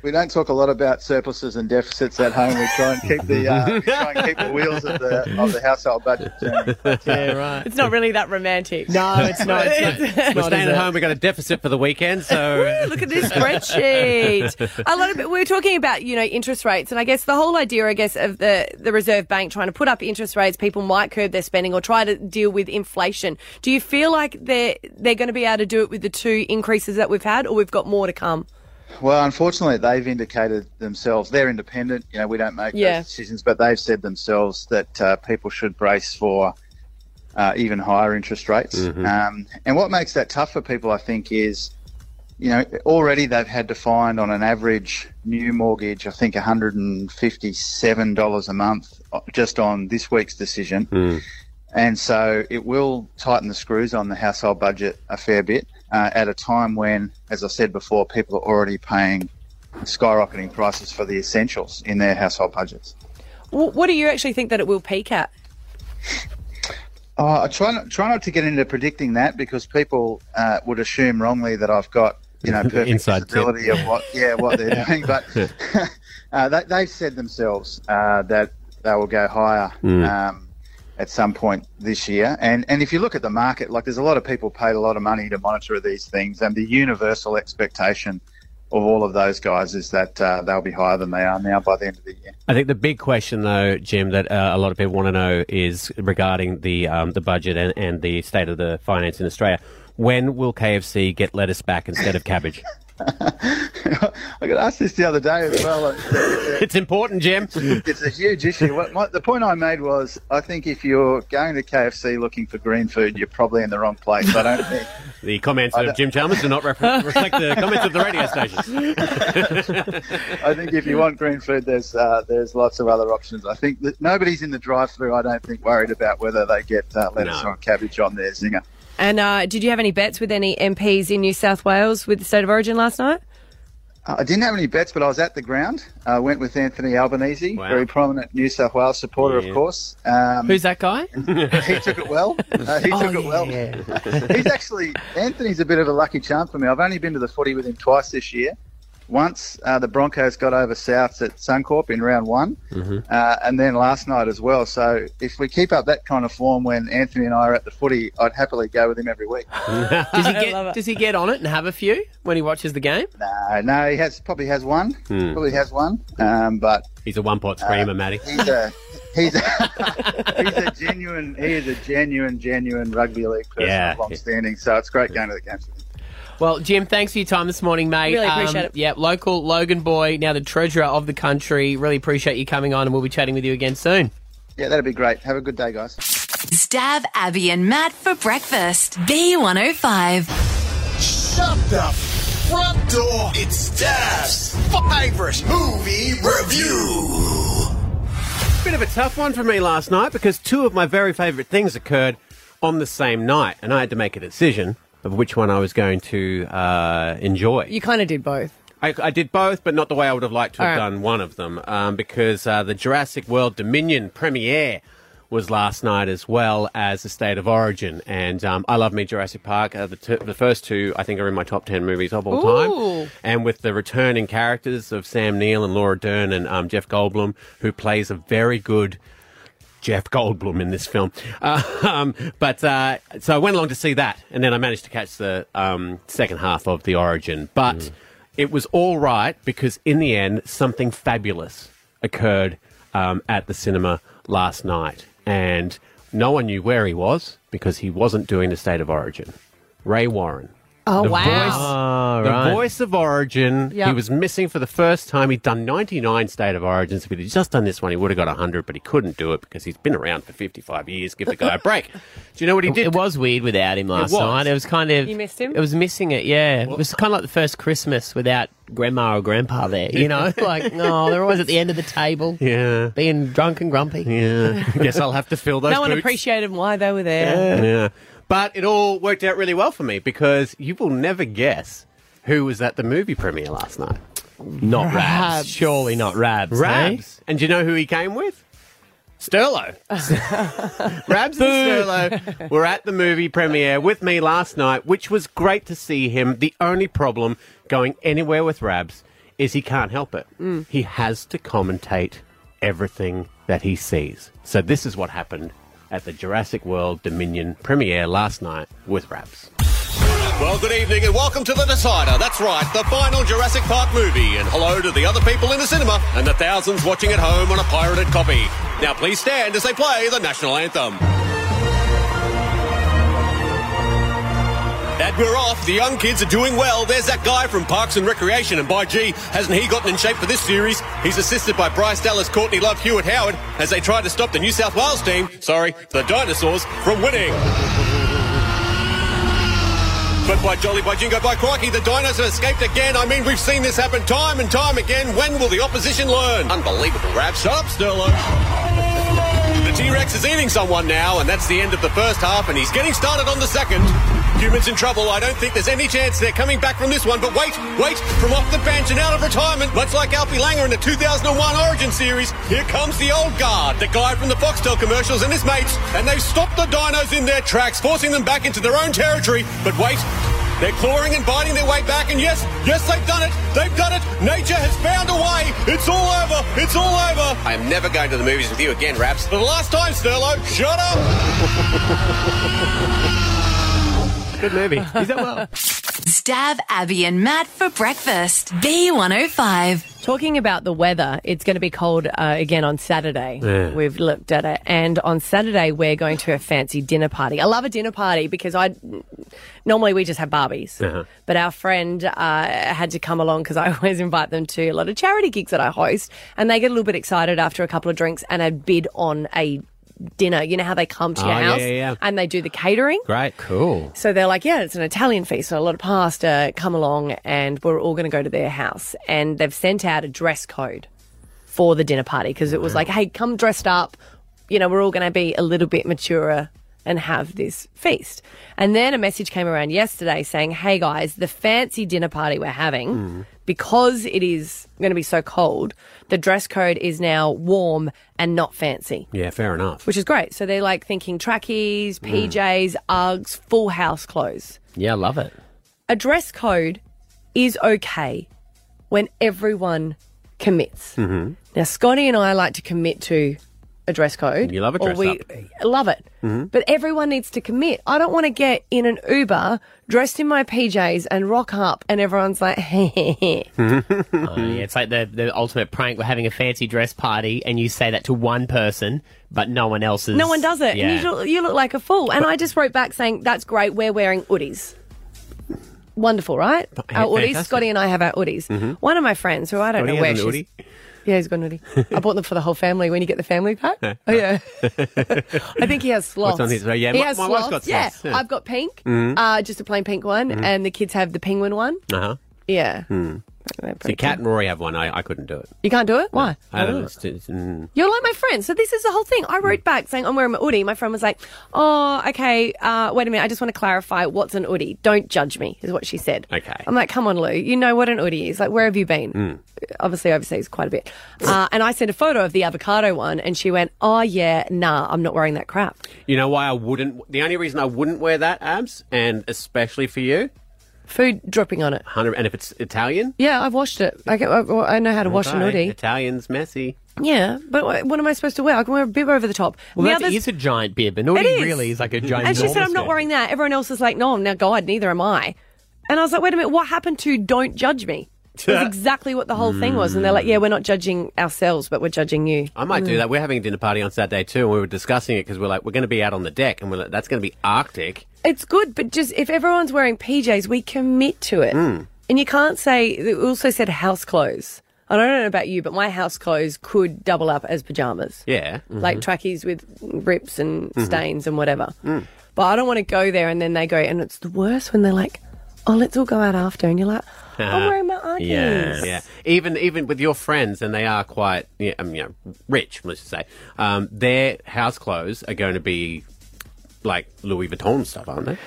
we don't talk a lot about surpluses and deficits at home. We try and keep the uh, try and keep the wheels of the of the household budget turning. Yeah, right. It's not really that romantic. No, it's not. It's not. We're not, staying at home. We've got a deficit for the weekend, so Look at this spreadsheet. A lot of we were talking about, you know, interest rates, and I guess the whole idea, I guess, of the the Reserve Bank trying to put up interest rates, people might curb their spending or try to deal with inflation. Do you feel like they're they're going to be able to do it with the two increases that we've had, or we've got more to come? Well, unfortunately, they've indicated themselves they're independent. You know, we don't make Yeah. those decisions, but they've said themselves that uh, people should brace for uh, even higher interest rates. Um, and what makes that tough for people, I think, is you know already they've had to find on an average new mortgage, I think, one hundred and fifty-seven dollars a month uh, just on this week's decision. And so it will tighten the screws on the household budget a fair bit uh, at a time when, as I said before, people are already paying skyrocketing prices for the essentials in their household budgets. What do you actually think that it will peak at? Oh, I try not, try not to get into predicting that because people uh, would assume wrongly that I've got you know perfect Inside tip. of what yeah what they're doing. But uh, they, they've said themselves uh, that they will go higher Mm. um, at some point this year. And and if you look at the market, like there's a lot of people paid a lot of money to monitor these things, and the universal expectation of all of those guys is that uh, they'll be higher than they are now by the end of the year. I think the big question, though, Jim, that uh, a lot of people want to know is regarding the um, the budget and, and the state of the finance in Australia. When will KFC get lettuce back instead of cabbage? I got asked this the other day as well. It's, it's important, Jim. It's a huge issue. What, my, the point I made was, I think if you're going to KFC looking for green food, you're probably in the wrong place. I don't think. The comments of Jim Chalmers do not ref- reflect the comments of the radio stations. I think if you want green food, there's uh, there's lots of other options. I think nobody's in the drive-through. I don't think worried about whether they get uh, lettuce No. or cabbage on their zinger. And uh, did you have any bets with any MPs in New South Wales with the state of origin last night? Uh, I didn't have any bets, but I was at the ground. I went with Anthony Albanese, Wow. very prominent New South Wales supporter, Yeah. of course. Um, Who's that guy? he took it well. Uh, he Oh, took it well. He's actually Anthony's a bit of a lucky charm for me. I've only been to the footy with him twice this year. Once uh, the Broncos got over Souths at Suncorp in round one, uh, and then last night as well. So if we keep up that kind of form when Anthony and I are at the footy, I'd happily go with him every week. Does he get Does he get on it and have a few when he watches the game? No, no, he has probably has one. Hmm. Probably has one. Um, but He's a one pot screamer, Matty. he's a he's a, he's a genuine he is a genuine genuine rugby league person Yeah. long standing. So it's great going to the games. With him. Well, Jim, thanks for your time this morning, mate. Really um, appreciate it. Yeah, local Logan boy, now the treasurer of the country. Really appreciate you coming on, and we'll be chatting with you again soon. Yeah, that'd be great. Have a good day, guys. Stav Abby and Matt for breakfast. B105. Shut the front door. It's Steph's favorite movie review. Bit of a tough one for me last night because two of my very favourite things occurred on the same night, and I had to make a decision of which one I was going to uh, enjoy. You kind of did both. I, I did both, but not the way I would have liked to have right. done one of them, um, because uh, the Jurassic World Dominion premiere was last night as well as the State of Origin, and um, I love me Jurassic Park. Uh, the, t- the first two, I think, are in my top ten movies of all time. And with the returning characters of Sam Neill and Laura Dern and um, Jeff Goldblum, who plays a very good Jeff Goldblum in this film. Uh, um, but uh, so I went along to see that, and then I managed to catch the um, second half of the Origin. But it was all right because in the end, something fabulous occurred um, at the cinema last night, and no one knew where he was because he wasn't doing the State of Origin. Ray Warren. Oh, the wow. Voice, Oh, the right. voice of Origin. Yep. He was missing for the first time. He'd done 99 State of Origins. If he'd just done this one, he would have got 100, but he couldn't do it because he's been around for 55 years. Give the guy a break. Do you know what he did? it was weird without him last was. night. It was kind of You missed him? It was missing it. Yeah, it was kind of like the first Christmas without grandma or grandpa there. You know, like no, they're always at the end of the table, Yeah. being drunk and grumpy. Yeah. Guess I'll have to fill those no one boots. appreciated why they were there. Yeah. But it all worked out really well for me because you will never guess who was at the movie premiere last night. Not Rabs. Rabs. Surely not Rabs. Rabs. And do you know who he came with? Sterlo. Rabs and Sterlo were at the movie premiere with me last night, which was great to see him. The only problem going anywhere with Rabs is he can't help it. Mm. He has to commentate everything that he sees. So this is what happened at the Jurassic World Dominion premiere last night with Rabs. Well, good evening and welcome to The Decider. That's right, the final Jurassic Park movie. And hello to the other people in the cinema and the thousands watching at home on a pirated copy. Now, please stand as they play the national anthem. And we're off. The young kids are doing well. There's that guy from Parks and Recreation, and by gee, hasn't he gotten in shape for this series? He's assisted by Bryce Dallas, Courtney Love, Hewitt Howard as they try to stop the New South Wales team, sorry, the dinosaurs, from winning. But by jolly, by jingo, by crikey, the dinos have escaped again. I mean, we've seen this happen time and time again. When will the opposition learn? Unbelievable, Rab. Shut up, Sterlo. The T-Rex is eating someone now, and that's the end of the first half, and he's getting started on the second. Humans in trouble. I don't think there's any chance they're coming back from this one, but wait, wait, from off the bench and out of retirement, much like Alfie Langer in the 2001 Origin series, here comes the old guard, the guy from the Foxtel commercials and his mates, and they've stopped the dinos in their tracks, forcing them back into their own territory. But wait, they're clawing and biting their way back, and yes, yes, they've done it. They've done it. Nature has found a way. It's all over. It's all over. I am never going to the movies with you again, Rabs. For the last time, Sterlo. Shut up. Good movie. Is that well? Stav Abby and Matt for breakfast. B105. Talking about the weather, it's going to be cold uh, again on Saturday. Yeah. We've looked at it. And on Saturday, we're going to a fancy dinner party. I love a dinner party because I normally we just have Barbies. Uh-huh. But our friend uh, had to come along because I always invite them to a lot of charity gigs that I host. And they get a little bit excited after a couple of drinks and a bid on a dinner. You know how they come to Oh, your yeah, house yeah, yeah. and they do the catering? Great. Cool. So they're like, yeah, it's an Italian feast. So a lot of pasta come along, and we're all going to go to their house. And they've sent out a dress code for the dinner party because it was like, hey, come dressed up. You know, we're all going to be a little bit maturer and have this feast. And then a message came around yesterday saying, hey guys, the fancy dinner party we're having, because it is going to be so cold, the dress code is now warm and not fancy Yeah, fair enough. which is great. So they're like thinking trackies, PJs, Uggs, full house clothes. Yeah, I love it. A dress code is okay when everyone commits. Mm-hmm. Now, Scotty and I like to commit to a dress code. You love a or dress we up. love it. Mhm. But everyone needs to commit. I don't want to get in an Uber dressed in my PJs and rock up and everyone's like, Oh, yeah, it's like the, the ultimate prank. We're having a fancy dress party, and you say that to one person, but no one else is. No one does it. Yeah. And you look, you look like a fool. And I just wrote back saying, that's great. We're wearing hoodies. Wonderful, right? Our hoodies. fantastic. Scotty and I have our hoodies. Mhm. One of my friends, who I don't Scotty know where she's. Yeah, he's got hoodie. I bought them for the whole family when you get the family pack. oh, yeah. I think he has sloths. What's on his- yeah, he my- has my wife's sloths. got yeah. sloths, yeah. I've got pink, Mhm. uh, just a plain pink one, Mhm. and the kids have the penguin one. Uh huh. Yeah. Hmm. See, Kat and Rory have one. I, I couldn't do it. You can't do it? Why? I don't know. It's, it's, mm. You're like my friend. So this is the whole thing. I wrote back saying I'm wearing my hoodie. My friend was like, "Oh, okay. Uh, wait a minute. I just want to clarify. What's an hoodie? Don't judge me," is what she said. Okay. I'm like, "Come on, Lou. You know what an hoodie is. Like, where have you been? Mm. Obviously, overseas quite a bit." Uh, and I sent a photo of the avocado one, and she went, "Oh yeah, nah, I'm not wearing that crap." You know why I wouldn't? The only reason I wouldn't wear that, abs, and especially for you, Food dripping on it. And if it's Italian, Yeah, I've washed it. I, can, I, I know how to wash an hoodie. Italian's messy. Yeah, but what am I supposed to wear? I can wear a bib over the top. Well, the that is a giant bib. An hoodie It is. really is like a giant. And she said, I'm not wearing that. Everyone else is like, no, now God, neither am I. And I was like, wait a minute, what happened to don't judge me? That's exactly what the whole thing was. And they're like, yeah, we're not judging ourselves, but we're judging you. I might Mm. do that. We're having a dinner party on Saturday too, and we were discussing it because we're like, we're going to be out on the deck, and we're like, that's going to be Arctic. It's good, but just if everyone's wearing PJs, we commit to it. Mm. And you can't say, we also said house clothes. I don't know about you, but my house clothes could double up as pajamas. Yeah, Like trackies with rips and Mhm. stains and whatever. Mm. But I don't want to go there and then they go, and it's the worst when they're like, oh, let's all go out after. And you're like, I'm wearing my Uggies. Yeah, yeah. Even even with your friends, and they are quite, yeah, um, you know, rich. Let's just say, um, their house clothes are going to be like Louis Vuitton stuff, aren't they?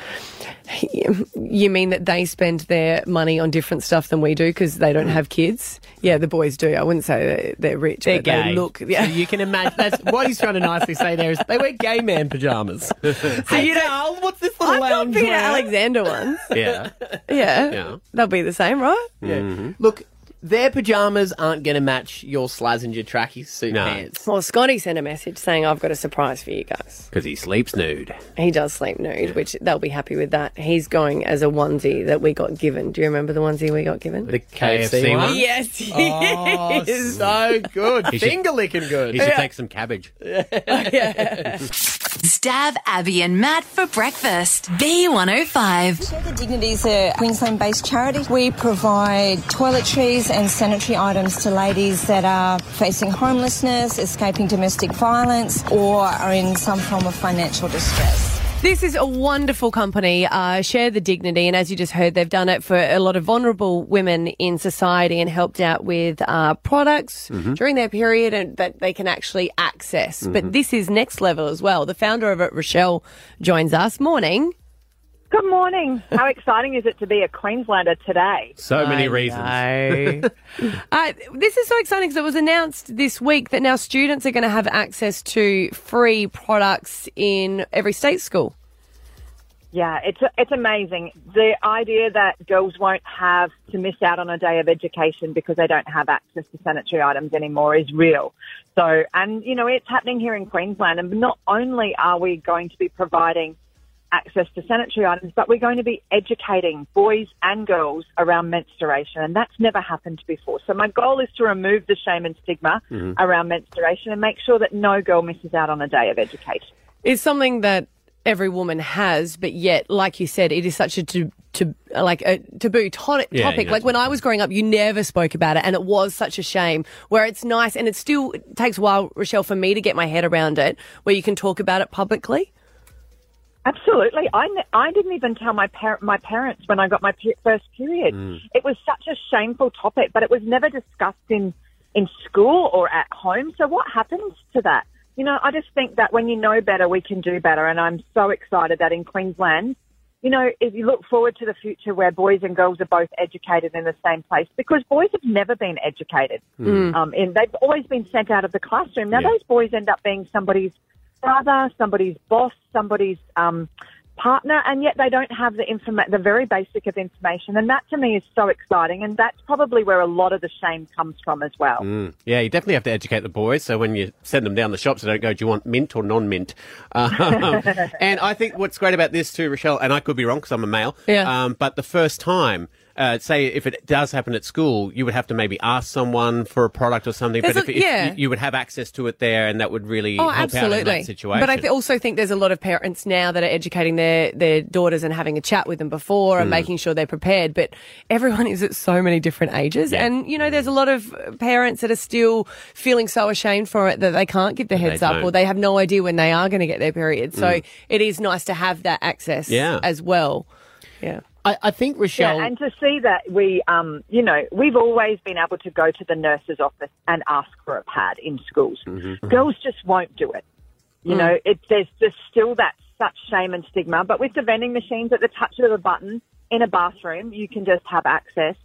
You mean that they spend their money on different stuff than we do because they don't have kids? Yeah, the boys do. I wouldn't say they're, they're rich, They're but gay. they look. Yeah. So you can imagine. That's what he's trying to nicely say there is they wear gay man pajamas. so you know what's this little I've got Peter? Alexander ones. Yeah. Yeah. Yeah. They'll be the same, right? Yeah. Mm-hmm. Look, their pajamas aren't going to match your Slazenger tracky suit pants. Well, Scotty sent a message saying, I've got a surprise for you guys. Because he sleeps nude. He does sleep nude, which they'll be happy with that. He's going as a onesie that we got given. Do you remember the onesie we got given? The KFC one? Yes, he Oh, is. so good. He should- Finger licking good. He should take some cabbage. Stav Abby and Matt for breakfast. B105. Share the Dignity is a Queensland based charity. We provide toiletries and sanitary items to ladies that are facing homelessness, escaping domestic violence, or are in some form of financial distress. This is a wonderful company, uh, Share the Dignity, and as you just heard, they've done it for a lot of vulnerable women in society and helped out with uh, products Mhm. during their period and that they can actually access. Mhm. But this is next level as well. The founder of it, Rochelle, joins us. Morning. Good morning. How exciting is it to be a Queenslander today? So many I reasons. know. uh, this is so exciting because it was announced this week that now students are going to have access to free products in every state school. Yeah, it's it's amazing. The idea that girls won't have to miss out on a day of education because they don't have access to sanitary items anymore is real. So, and you know, it's happening here in Queensland. And not only are we going to be providing access to sanitary items, but we're going to be educating boys and girls around menstruation, and that's never happened before. So, my goal is to remove the shame and stigma Mhm. around menstruation and make sure that no girl misses out on a day of education. It's something that every woman has, but yet, like you said, it is such a to, to like a taboo to- Yeah, topic. yeah, like when I was growing up, you never spoke about it, and it was such a shame. Where it's nice, and it still takes a while, Rochelle, for me to get my head around it, where you can talk about it publicly. Absolutely. I, I didn't even tell my par- my parents when I got my pe- first period. Mm. It was such a shameful topic, but it was never discussed in in school or at home. So what happens to that? You know, I just think that when you know better, we can do better. And I'm so excited that in Queensland, you know, if you look forward to the future where boys and girls are both educated in the same place, because boys have never been educated. Mm. Um, and they've always been sent out of the classroom. Now, Yeah. those boys end up being somebody's brother, somebody's boss, somebody's um, partner, and yet they don't have the informa- the very basic of information. And that to me is so exciting, and that's probably where a lot of the shame comes from as well. Mm. Yeah, you definitely have to educate the boys. So when you send them down the shops, they don't go, "Do you want mint or non-mint?" Um, and I think what's great about this too, Rochelle, and I could be wrong because I'm a male. Yeah. Um, but the first time. Uh, say if it does happen at school, you would have to maybe ask someone for a product or something. There's but a- if, if yeah. you, you would have access to it there, and that would really Oh, help out in absolutely. that situation. But I th- also think there's a lot of parents now that are educating their, their daughters and having a chat with them before and Hmm. making sure they're prepared. But everyone is at so many different ages. Yeah. And, you know, there's a lot of parents that are still feeling so ashamed for it that they can't give the heads up don't. or they have no idea when they are going to get their period. So Mm. it is nice to have that access Yeah. as well. Yeah. I, I think, Rochelle. Yeah, and to see that we, um, you know, we've always been able to go to the nurse's office and ask for a pad in schools. Girls just won't do it. You Mm. know, it, there's just still that such shame and stigma. But with the vending machines at the touch of a button in a bathroom, you can just have access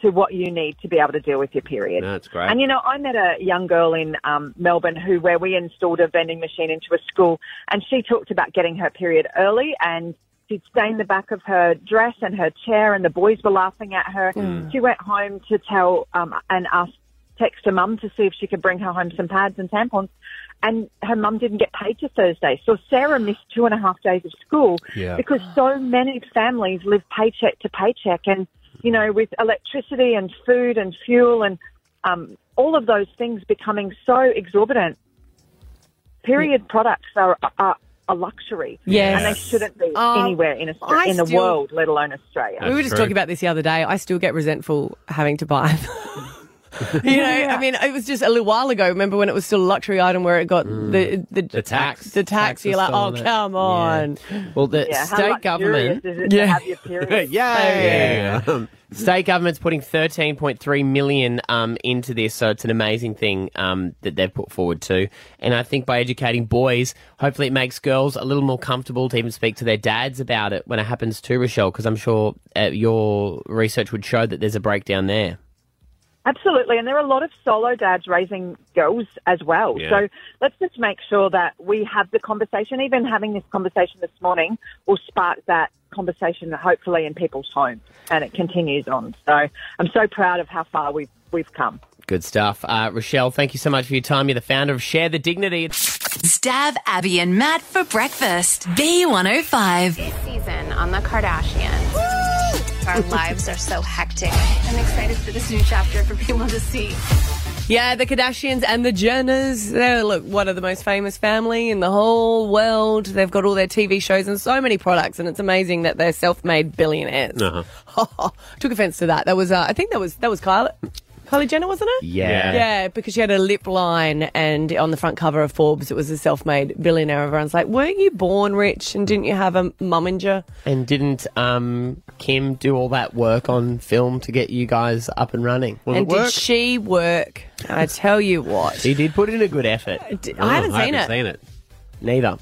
to what you need to be able to deal with your period. That's great. And you know, I met a young girl in um, Melbourne who, where we installed a vending machine into a school, and she talked about getting her period early, and she'd stained the back of her dress and her chair, and the boys were laughing at her. Mm. She went home to tell um, and asked, text her mum to see if she could bring her home some pads and tampons. And her mum didn't get paid till Thursday. So Sarah missed two and a half days of school Yeah. because so many families live paycheck to paycheck. And, you know, with electricity and food and fuel and um, all of those things becoming so exorbitant, period products are, are a luxury. Yes. And they shouldn't be Oh, anywhere in, Austra- I in the still- world, let alone Australia. we were just talking about this the other day. I still get resentful having to buy them. you know, I mean, it was just a little while ago. Remember when it was still a luxury item where it got mm. the, the The tax. The tax. Tax you're like, oh on it. come on. Well, the Yeah, state luxurious government. is it to have your period? yeah. State government's putting 13.3 million um, into this, so it's an amazing thing um, that they've put forward too. And I think by educating boys, hopefully it makes girls a little more comfortable to even speak to their dads about it when it happens to Rochelle, because I'm sure uh, your research would show that there's a breakdown there. Absolutely, and there are a lot of solo dads raising girls as well. Yeah. So let's just make sure that we have the conversation. Even having this conversation this morning will spark that conversation, hopefully, in people's homes, and it continues on. So I'm so proud of how far we've we've come. Good stuff. Uh, Rochelle, thank you so much for your time. You're the founder of Share the Dignity. Stav Abby and Matt for breakfast. B105. This season on The Kardashians. Our lives are so hectic. I'm excited for this new chapter for people to see. Yeah, the Kardashians and the Jenners. They're look one of the most famous family in the whole world. They've got all their TV shows and so many products, and it's amazing that they're self-made billionaires. Uh-huh. Took offense to that. That was, uh, I think that was that was Kylie. Kylie Jenner, wasn't it? Yeah. Yeah, because she had a lip line, and on the front cover of Forbes, it was a self-made billionaire. Everyone's like, "Weren't you born rich? And didn't you have a mumager?" And didn't um, Kim do all that work on film to get you guys up and running? and did she work? I tell you what. She did put in a good effort. I haven't seen it. seen it. Neither.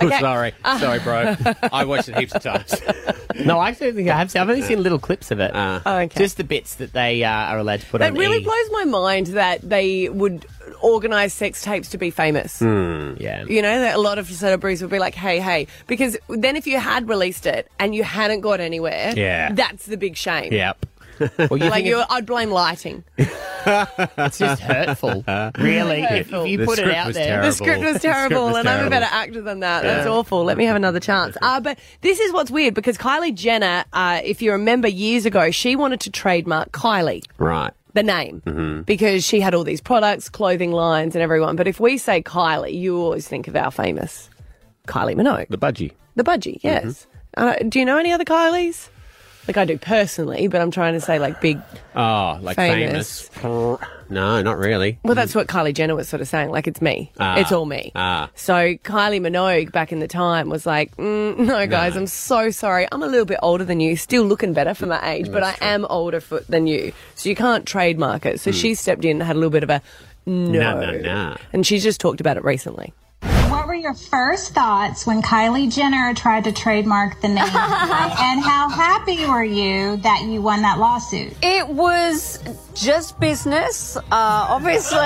Okay. Sorry, Uh. sorry, bro. I watched it heaps of times. no, I actually think I have. Seen, I've only seen little clips of it. Oh, okay. Just the bits that they uh, are allowed to put That on. really E. blows my mind that they would organise sex tapes to be famous. Yeah. You know, that a lot of celebrities would be like, hey, hey. Because then if you had released it and you hadn't got anywhere, Yeah. that's the big shame. Yep. Well, you like you, I'd blame lighting. it's just hurtful. Really, if, if you The put it script out was there, The script was terrible, and I'm a better actor than that. That's Yeah. awful. Let me have another chance. Uh, but this is what's weird because Kylie Jenner, uh, if you remember years ago, she wanted to trademark Kylie. Right. the name Mm-hmm. because she had all these products, clothing lines, and everyone. But if we say Kylie, you always think of our famous Kylie Minogue, The budgie. the budgie. Yes. Uh, do you know any other Kylies? Like I do personally, but I'm trying to say like big. Oh, like Famous. famous. No, not really. Well, that's what Kylie Jenner was sort of saying. Like it's me. Ah. It's all me. Ah. So Kylie Minogue back in the time was like, mm, no, guys, I'm so sorry. I'm a little bit older than you, still looking better for my age, but I am older for, than you, so you can't trademark it. So Hmm. she stepped in and had a little bit of a no, No, no, no. and she's just talked about it recently. What were your first thoughts when Kylie Jenner tried to trademark the name? and how happy were you that you won that lawsuit? It was just business, uh, obviously.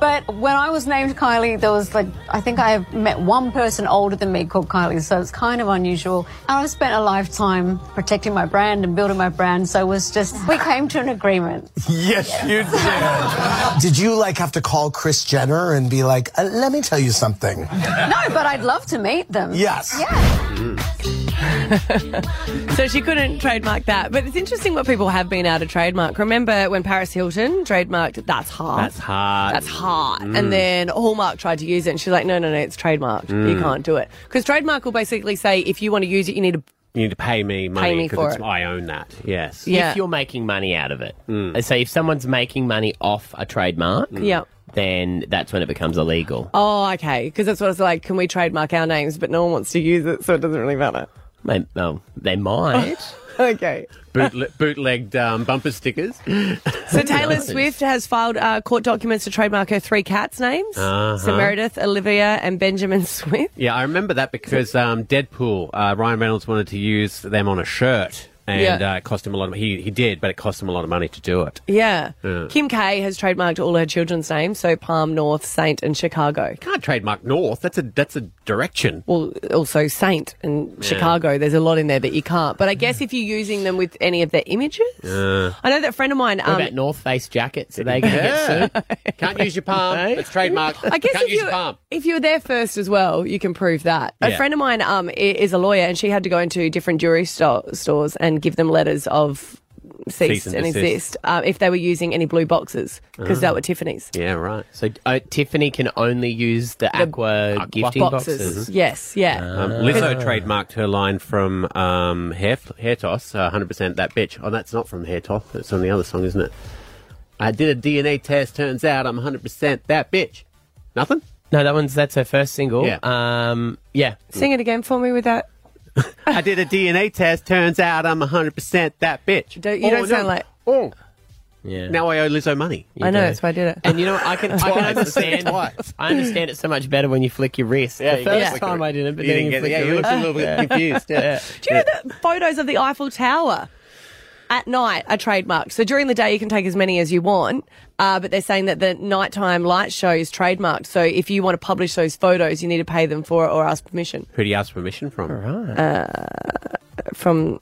but when I was named Kylie, there was like, I think I have met one person older than me called Kylie, so it's kind of unusual. And I've spent a lifetime protecting my brand and building my brand, so it was just, we came to an agreement. Yes, you did. did you like have to call Kris Jenner and be like, uh, "Let me tell you something"? No, but I'd love to meet them. Yes. Yeah. so she couldn't trademark that. But it's interesting what people have been able to trademark. Remember when Paris Hilton trademarked "That's hard." That's hard. That's hard. Mm. And then Hallmark tried to use it, and she's like, "No, no, no, it's trademarked. You Mm. can't do it." Because trademark will basically say if you want to use it, you need to. You need to pay me money because it's- it. I own that. Yes. Yeah. if you're making money out of it. They say if someone's making money off a trademark, Yep. Then that's when it becomes illegal. Oh, okay. Because that's what it's like. Can we trademark our names, but no one wants to use it, so it doesn't really matter. They, well, they might. okay. Bootle- bootlegged um, bumper stickers. So Taylor Swift has filed uh, court documents to trademark her three cats' names: Uh-huh. so Meredith, Olivia, and Benjamin Swift. Yeah, I remember that because um, Deadpool, uh, Ryan Reynolds wanted to use them on a shirt, and Yeah. uh, it cost him a lot of. He he did, but it cost him a lot of money to do it. Yeah. Yeah. Kim K has trademarked all her children's names, so Palm, North, Saint, and Chicago. Can't trademark North. That's a that's a direction. Well, also Saint and Yeah. Chicago. There's a lot in there that you can't. But I guess if you're using them with any of their images, Uh, I know that a friend of mine. What Um, about North Face jackets? Are they going to Yeah. get sued? Can't use your palm. It's trademarked. I guess Can't if use you your palm. if you were there first as well, you can prove that. A friend of mine um is a lawyer, and she had to go into different jewelry sto- stores and give them letters of cease, Cease and and exist uh, if they were using any blue boxes because Ah. that were Tiffany's. Yeah, right. So uh, Tiffany can only use the, aqua, gifting boxes. boxes. Yes, yeah. Um, Lizzo trademarked her line from um, Hair, Hair Toss, uh, 100% That Bitch. Oh, that's not from Hair Toss. It's from the other song, isn't it? I did a DNA test. Turns out I'm 100% That Bitch. Nothing? No, that one's that's her first single. Yeah. Um, yeah. Sing it again for me with that. I did a DNA test. Turns out I'm 100% That Bitch. Don't, you Oh, don't sound like. Oh. Yeah. Now I owe Lizzo money. I know, that's why I did it. And you know. I can I can understand. Twice. I understand it so much better when you flick your wrist. Yeah, the first flick time it. I didn't, but You then didn't you get it. flick Yeah, you wrist. looked a little bit confused, yeah. Do you know the photos of the Eiffel Tower? at night are trademarked. So during the day, you can take as many as you want, uh, but they're saying that the nighttime light show is trademarked. So if you want to publish those photos, you need to pay them for it or ask permission. Who do you ask permission from? Uh, from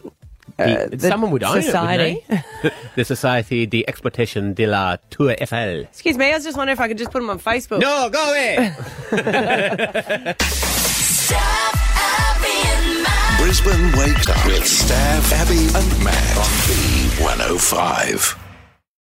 uh, The- the someone would own society. it, wouldn't they? the Society de Exploitation de la Tour Eiffel. Excuse me, I was just wondering if I could just put them on Facebook. No, go away. Brisbane wakes up with Stav, Abby, and Matt on B105.